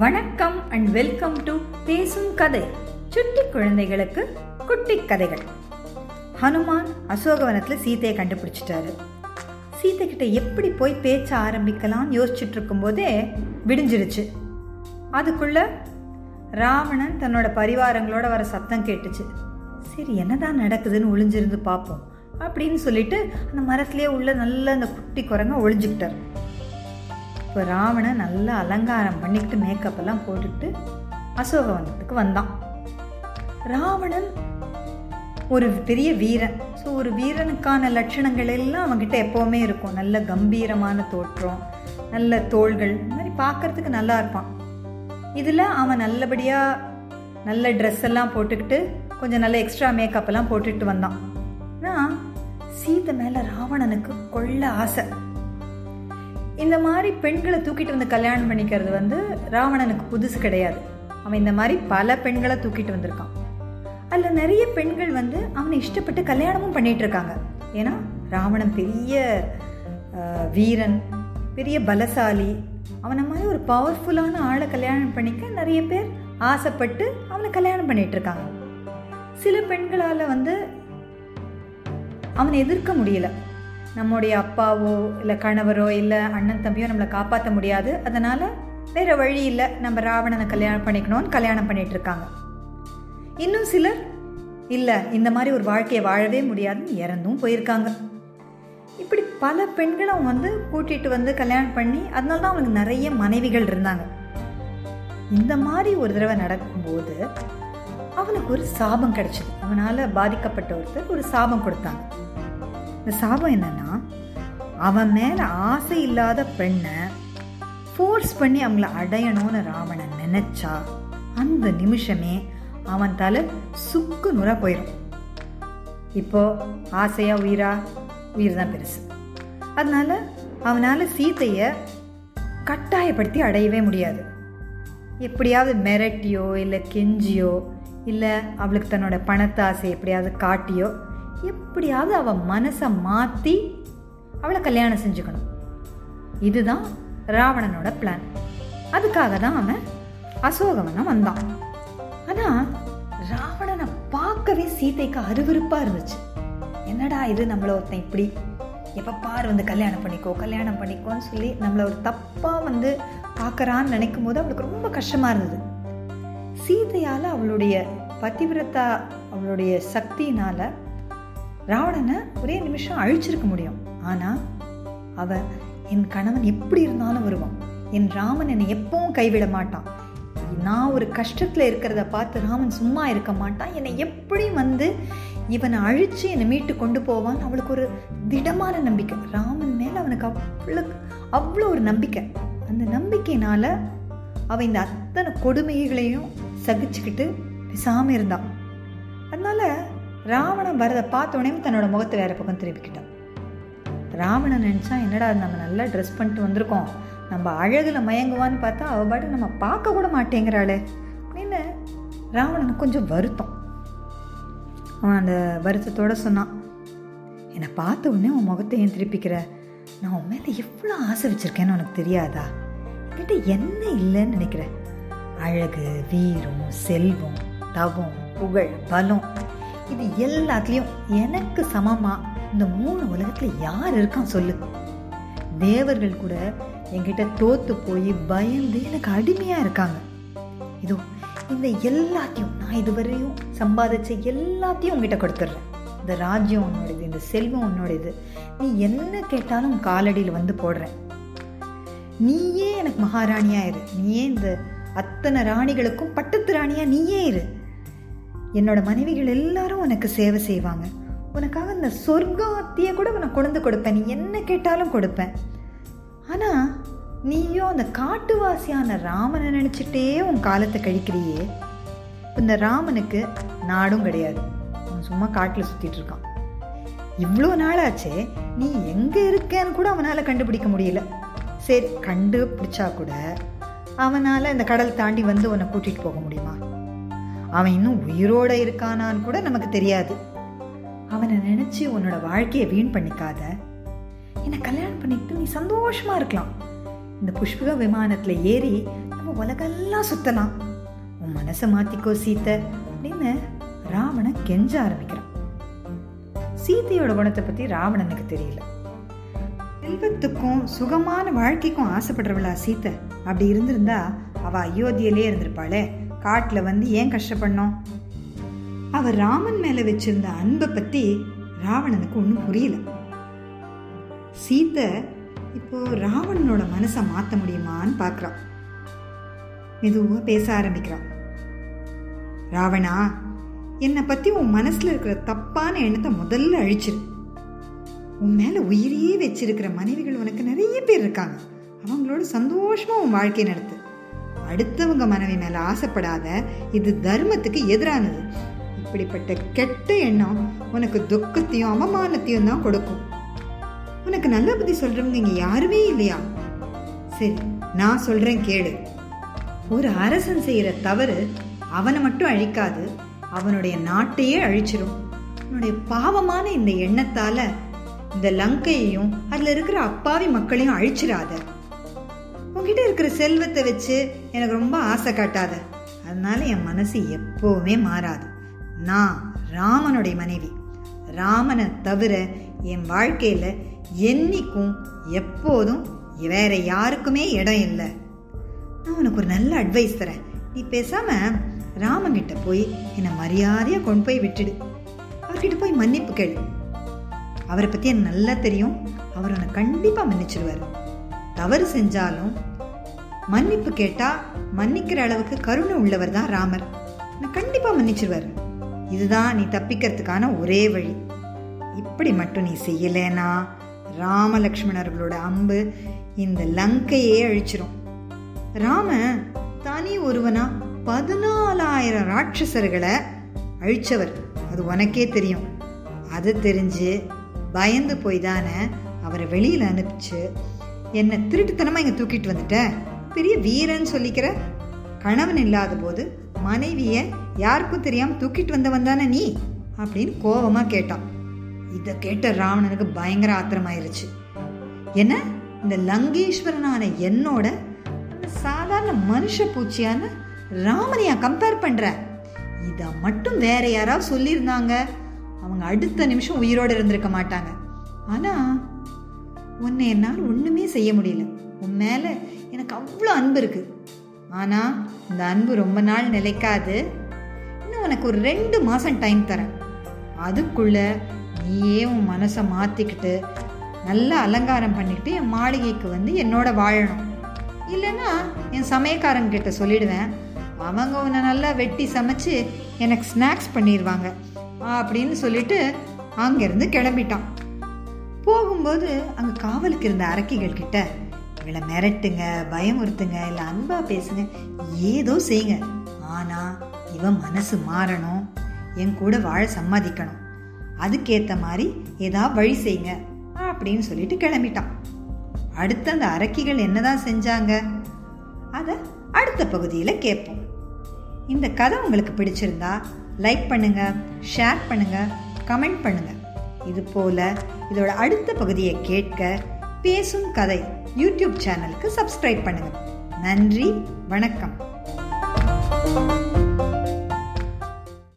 வணக்கம் and welcome to பேசும் கதை. சுட்டி குழந்தைகளுக்கு குட்டி கதைகள். ஹனுமான் அசோகவனத்தில் சீதையை கண்டுபிடிச்சிட்டாரு. சீத்தை கிட்ட எப்படி போய் பேச்ச ஆரம்பிக்கலாம்னு யோசிச்சுட்டு இருக்கும்போதே விடிஞ்சிருச்சு. அதுக்குள்ள ராவணன் தன்னோட பரிவாரங்களோட வர சத்தம் கேட்டுச்சு. சரி என்னதான் நடக்குதுன்னு ஒளிஞ்சிருந்து பார்ப்போம் அப்படின்னு சொல்லிட்டு அந்த மரத்துலேயே உள்ள நல்ல அந்த குட்டி குரங்க ஒளிஞ்சுக்கிட்டார். இப்போ ராவணன் நல்லா அலங்காரம் பண்ணிக்கிட்டு மேக்கப் எல்லாம் போட்டுக்கிட்டு அசோகவனத்துக்கு வந்தான். ராவணன் ஒரு பெரிய வீரன். ஸோ ஒரு வீரனுக்கான லட்சணங்கள் எல்லாம் அவன்கிட்ட எப்போவுமே இருக்கும். நல்ல கம்பீரமான தோற்றம் நல்ல தோள்கள் இந்த மாதிரி பார்க்கறதுக்கு நல்லா இருப்பான். இதில் அவன் நல்லபடியாக நல்ல ட்ரெஸ் எல்லாம் போட்டுக்கிட்டு கொஞ்சம் நல்ல எக்ஸ்ட்ரா மேக்கப் எல்லாம் போட்டுக்கிட்டு வந்தான். ஆனால் சீதை மேலே ராவணனுக்கு கொள்ள ஆசை. இந்த மாதிரி பெண்களை தூக்கிட்டு வந்து கல்யாணம் பண்ணிக்கிறது வந்து ராவணனுக்கு புதுசு கிடையாது. அவன் இந்த மாதிரி பல பெண்களை தூக்கிட்டு வந்திருக்கான். அதில் நிறைய பெண்கள் வந்து அவனை இஷ்டப்பட்டு கல்யாணமும் பண்ணிட்டு இருக்காங்க. ஏன்னா ராவணன் பெரிய வீரன் பெரிய பலசாலி. அவனை மாதிரி ஒரு பவர்ஃபுல்லான ஆளை கல்யாணம் பண்ணிக்க நிறைய பேர் ஆசைப்பட்டு அவனை கல்யாணம் பண்ணிட்டு இருக்காங்க. சில பெண்களால் வந்து அவனை எதிர்க்க முடியல. நம்முடைய அப்பாவோ இல்லை கணவரோ இல்லை அண்ணன் தம்பியோ நம்மளை காப்பாற்ற முடியாது. அதனால் வேறு வழி இல்லை. நம்ம ராவணனை கல்யாணம் பண்ணிக்கணும்னு கல்யாணம் பண்ணிகிட்ருக்காங்க இருக்காங்க. இன்னும் சிலர் இல்லை. இந்த மாதிரி ஒரு வாழ்க்கையை வாழவே முடியாதுன்னு இறந்தும் போயிருக்காங்க. இப்படி பல பெண்களை வந்து கூட்டிகிட்டு வந்து கல்யாணம் பண்ணி அதனால தான் அவனுக்கு நிறைய மனைவிகள் இருந்தாங்க. இந்த மாதிரி ஒரு தடவை நடக்கும்போது அவனுக்கு ஒரு சாபம் கிடச்சிது. அவனால் பாதிக்கப்பட்ட ஒருத்தர் ஒரு சாபம் கொடுத்தாங்க. இந்த சாபம் என்னன்னா அவன் மேலே ஆசை இல்லாத பெண்ணை ஃபோர்ஸ் பண்ணி அவங்கள அடையணும்னு ராவணன் நினைச்சா அந்த நிமிஷமே அவன் தலை சுக்கு நுறா போயிடும் இப்போ ஆசையா உயிரா? உயிர் தான் பெருசு. அதனால அவனால் சீதைய கட்டாயப்படுத்தி அடையவே முடியாது. எப்படியாவது மிரட்டியோ இல்லை கெஞ்சியோ இல்லை அவளுக்கு தன்னோட பணத்தை எப்படியாவது காட்டியோ எப்படியாவது அவள் மனசை மாற்றி அவளை கல்யாணம் செஞ்சுக்கணும். இதுதான் ராவணனோட பிளான் அதுக்காக தான் அவன் அசோகவனம் வந்தான். ஆனால் ராவணனை பார்க்கவே சீதைக்கு அருவருப்பாக இருந்துச்சு. என்னடா இது நம்மளை ஒருத்தன் இப்படி? எப்போ பார் வந்து கல்யாணம் பண்ணிக்கோ கல்யாணம் பண்ணிக்கோன்னு சொல்லி நம்மளை ஒரு தப்பாக வந்து பார்க்குறான்னு நினைக்கும் போது அவளுக்கு ரொம்ப கஷ்டமாக இருந்தது. சீதையால் அவளுடைய பதிவிரத்தா அவளுடைய சக்தியினால் ராவணனை ஒரே நிமிஷம் அழிச்சிருக்க முடியும். ஆனால் அவ என் கணவன் எப்படி இருந்தாலும் வருவான். என் ராமன் என்னை எப்பவும் கைவிட மாட்டான். நான் ஒரு கஷ்டத்தில் இருக்கிறத பார்த்து ராமன் சும்மா இருக்க மாட்டான். என்னை எப்படி வந்து இவனை அழித்து என்னை மீட்டு கொண்டு போவான் அவளுக்கு ஒரு திடமான நம்பிக்கை. ராமன் மேலே அவனுக்கு அவ்வளோ அவ்வளோ ஒரு நம்பிக்கை. அந்த நம்பிக்கையினால் அவள் இந்த அத்தனை கொடுமைகளையும் சகிச்சுக்கிட்டு பேசாமல் இருந்தான் அதனால ராவணன் வரதை பார்த்த தன்னோட முகத்தை வேற பக்கம் திருப்பிக்கிட்டான். ராவணன் நினச்சா என்னடா நம்ம நல்லா ட்ரெஸ் பண்ணிட்டு வந்திருக்கோம். நம்ம அழகில் மயங்குவான்னு பார்த்தா அவ பாட்டு நம்ம பார்க்க கூட மாட்டேங்கிறாளே. அப்படின்னு ராவணனுக்கு கொஞ்சம் வருத்தம். அவன் அந்த வருத்தத்தோட சொன்னான் என்னை பார்த்த உடனே உன் முகத்தை ஏன் திருப்பிக்கிற? நான் உன் மேலே எவ்வளோ ஆசை வச்சிருக்கேன்னு உனக்கு தெரியாதா? என்கிட்ட என்ன இல்லைன்னு நினைக்கிறேன் அழகு வீரம் செல்வம் தவம் புகழ் பலம் இது எல்லாத்துலேயும் எனக்கு சமமா? இந்த மூணு உலகத்தில் யார் இருக்கான் சொல்லு. தேவர்கள் கூட என்கிட்ட தோத்து போய் பயந்து எனக்கு அடிமையாக இருக்காங்க. இதோ இந்த எல்லாத்தையும் நான் இதுவரையும் சம்பாதிச்ச எல்லாத்தையும் உங்ககிட்ட கொடுத்துட்றேன். இந்த ராஜ்யம் உன்னோடது இந்த செல்வம் உன்னோடது. நீ என்ன கேட்டாலும் காலடியில் வந்து போடுறேன். நீயே எனக்கு மகாராணியா இரு. நீயே இந்த அத்தனை ராணிகளுக்கும் பட்டத்து ராணியா நீயே இரு. என்னோட மனைவிகள் எல்லாரும் உனக்கு சேவை செய்வாங்க. உனக்காக இந்த சொர்க்கத்தையே கூட உனக்கு கொண்டு கொடுப்பேன். நீ என்ன கேட்டாலும் கொடுப்பேன். ஆனால் நீயும் அந்த காட்டுவாசியான ராமனை நினச்சிட்டே உன் காலத்தை கழிக்கிறியே. இந்த ராமனுக்கு நாடும் கிடையாது. அவன் சும்மா காட்டில் சுற்றிட்டு இருக்கான். இவ்வளோ நாளாச்சே நீ எங்கே இருக்கேன்னு கூட அவனால் கண்டுபிடிக்க முடியல. சரி கண்டுபிடிச்சா கூட அவனால் இந்த கடல் தாண்டி வந்து உன்னை கூட்டிகிட்டு போக முடியுமா? அவன் இன்னும் உயிரோட இருக்கானான்னு கூட நமக்கு தெரியாது. அவனை நினச்சி உன்னோட வாழ்க்கையை வீண் பண்ணிக்காத. என்னை கல்யாணம் பண்ணிக்கிட்டு நீ சந்தோஷமா இருக்கலாம். இந்த புஷ்பிகா விமானத்தில் ஏறி நம்ம உலகெல்லாம் சுத்தலாம். உன் மனசை மாத்திக்கோ சீத்தை அப்படின்னு ராவணன் கெஞ்ச ஆரம்பிக்கிறான். சீதையோட குணத்தை பத்தி ராவணனுக்கு தெரியல. செல்வத்துக்கும் சுகமான வாழ்க்கைக்கும் ஆசைப்படுறவளா சீத்தை. அப்படி இருந்திருந்தா அவ அயோத்தியிலே இருந்திருப்பாளே. காட்டில் வந்து ஏன் கஷ்டப்படணும்? அவர் ராமன் மேலே வச்சிருந்த அன்பை பற்றி ராவணனுக்கு ஒன்றும் புரியல. சீத்தை இப்போ ராவணனோட மனசை மாற்ற முடியுமான்னு பார்க்குறான் மெதுவாக பேச ஆரம்பிக்கிறான். ராவணா என்னை பற்றி உன் மனசில் இருக்கிற தப்பான எண்ணத்தை முதல்ல அழிச்சிரு. உன் மேலே உயிரையே வச்சிருக்கிற மனைவிகள் உனக்கு நிறைய பேர் இருக்காங்க. அவங்களோட சந்தோஷமாக உன் வாழ்க்கை நடத்து. அடுத்தவங்க மனைவி மேல ஆசைப்படாத இது தர்மத்துக்கு எதிரானது. இப்படிப்பட்ட கெட்ட எண்ணம் உனக்கு துக்கத்தையும் அவமானத்தையும் தான் கொடுக்கும். உனக்கு நல்ல புத்தி சொல்றவங்க இங்க யாருமே இல்லையா? சரி நான் சொல்றேன் கேடு ஒரு அரசன் செய்யற தவறு அவனை மட்டும் அழிக்காது அவனுடைய நாட்டையே அழிச்சிரும். உன்னுடைய பாவமான இந்த எண்ணத்தால இந்த லங்கையையும் அதுல இருக்கிற அப்பாவி மக்களையும் அழிச்சிடாத உன்கிட்ட இருக்கிற செல்வத்தை வச்சு எனக்கு ரொம்ப ஆசை காட்டாத. அதனால என் மனசு எப்போவுமே மாறாது. நான் ராமனுடைய மனைவி. ராமனை தவிர என் வாழ்க்கையில் என்னைக்கும் எப்போதும் வேற யாருக்குமே இடம் இல்லை. நான் உனக்கு ஒரு நல்ல அட்வைஸ் தரேன். நீ பேசாம ராமன்கிட்ட போய் என்னை மரியாதையாக கொண்டு போய் விட்டுடு. அவர்கிட்ட போய் மன்னிப்பு கேளு. அவரை பற்றி எனக்கு நல்லா தெரியும். அவர் உன்னை கண்டிப்பாக மன்னிச்சிடுவார் தவறு செஞ்சாலும் மன்னிப்பு கேட்டா மன்னிக்கிற அளவுக்கு கருணை உள்ளவர் தான் ராமர். நான் கண்டிப்பா மன்னிச்சிருவார். இதுதான் நீ தப்பிக்கிறதுக்கான ஒரே வழி. இப்படி மட்டும் நீ செய்யலைன்னா ராமலக்ஷ்மணர்களோட அம்பு இந்த லங்கையே அழிச்சிரும். ராம தனி ஒருவனா பதினாலாயிரம் ராட்சசர்களை அழிச்சவர். அது உனக்கே தெரியும். அது தெரிஞ்சு பயந்து போய் தானே அவரை வெளியில் அனுப்பிச்சு என்னை திருட்டுத்தனமாக இங்கே தூக்கிட்டு வந்துட்ட? பெரிய வீரன் சொல்லிக்கிற கணவன் இல்லாத போது மனைவிய யாருக்கும் தெரியாம தூக்கிட்டு வந்தவன் தானே நீ? அப்படின்னு கோபமா கேட்டான். இதை கேட்ட ராவணனுக்கு பயங்கர ஆத்திரமாயிருச்சு. என்ன? இந்த லங்கேஸ்வரனான என்னோட சாதாரண மனுஷ பூச்சியான ராமனையா கம்பேர் பண்ற? இத மட்டும் வேற யாராவது சொல்லியிருந்தாங்க. அவங்க அடுத்த நிமிஷம் உயிரோட இருந்திருக்க மாட்டாங்க. ஆனா உன்னை என்னால் ஒண்ணுமே செய்ய முடியல. உன் மேலே எனக்கு அவ்வளோ அன்பு இருக்கு. ஆனா இந்த அன்பு ரொம்ப நாள் நிலைக்காது. இன்னும் உனக்கு ஒரு ரெண்டு மாசம் டைம் தரேன். அதுக்குள்ள நீயே உன் மனசை மாத்திக்கிட்டு நல்லா அலங்காரம் பண்ணிக்கிட்டு என் மாளிகைக்கு வந்து என்னோட வாழணும். இல்லைன்னா என் சமயக்காரங்க கிட்ட சொல்லிடுவேன். அவங்க உன்னை நல்லா வெட்டி சமைச்சு எனக்கு ஸ்நாக்ஸ் பண்ணிடுவாங்க அப்படின்னு சொல்லிட்டு அங்கேருந்து கிளம்பிட்டான். போகும்போது அங்கே காவலுக்கு இருந்த அரக்கிகள் கிட்ட இவளை மிரட்டுங்க பயமுறுத்துங்க இல்லை அன்பாக பேசுங்க ஏதோ செய்யுங்க. ஆனால் இவன் மனசு மாறணும் என் கூட வாழ சம்மதிக்கணும். அதுக்கேற்ற மாதிரி ஏதாவது வழி செய்யுங்க அப்படின்னு சொல்லிட்டு கிளம்பிட்டான். அடுத்து அந்த அரக்கிகள் என்னதான் செஞ்சாங்க? அதை அடுத்த பகுதியில் கேட்போம். இந்த கதை உங்களுக்கு பிடிச்சிருந்தா லைக் பண்ணுங்க ஷேர் பண்ணுங்க கமெண்ட் பண்ணுங்க. இது போல இதோட அடுத்த பகுதியை கேட்க பேசும் கதை யூடியூப் சேனலுக்கு சப்ஸ்கிரைப் பண்ணுங்க. நன்றி வணக்கம்.